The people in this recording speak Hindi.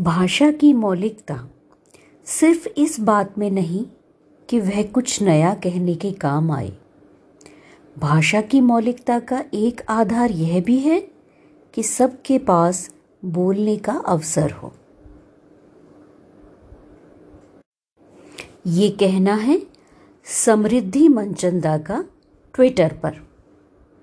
भाषा की मौलिकता सिर्फ़ इस बात में नहीं कि वह कुछ नया कहने के काम आए। भाषा की मौलिकता का एक आधार यह भी है कि सबके पास बोलने का अवसर हो। ये कहना है, समृद्धि मनचंदा का ट्विटर पर।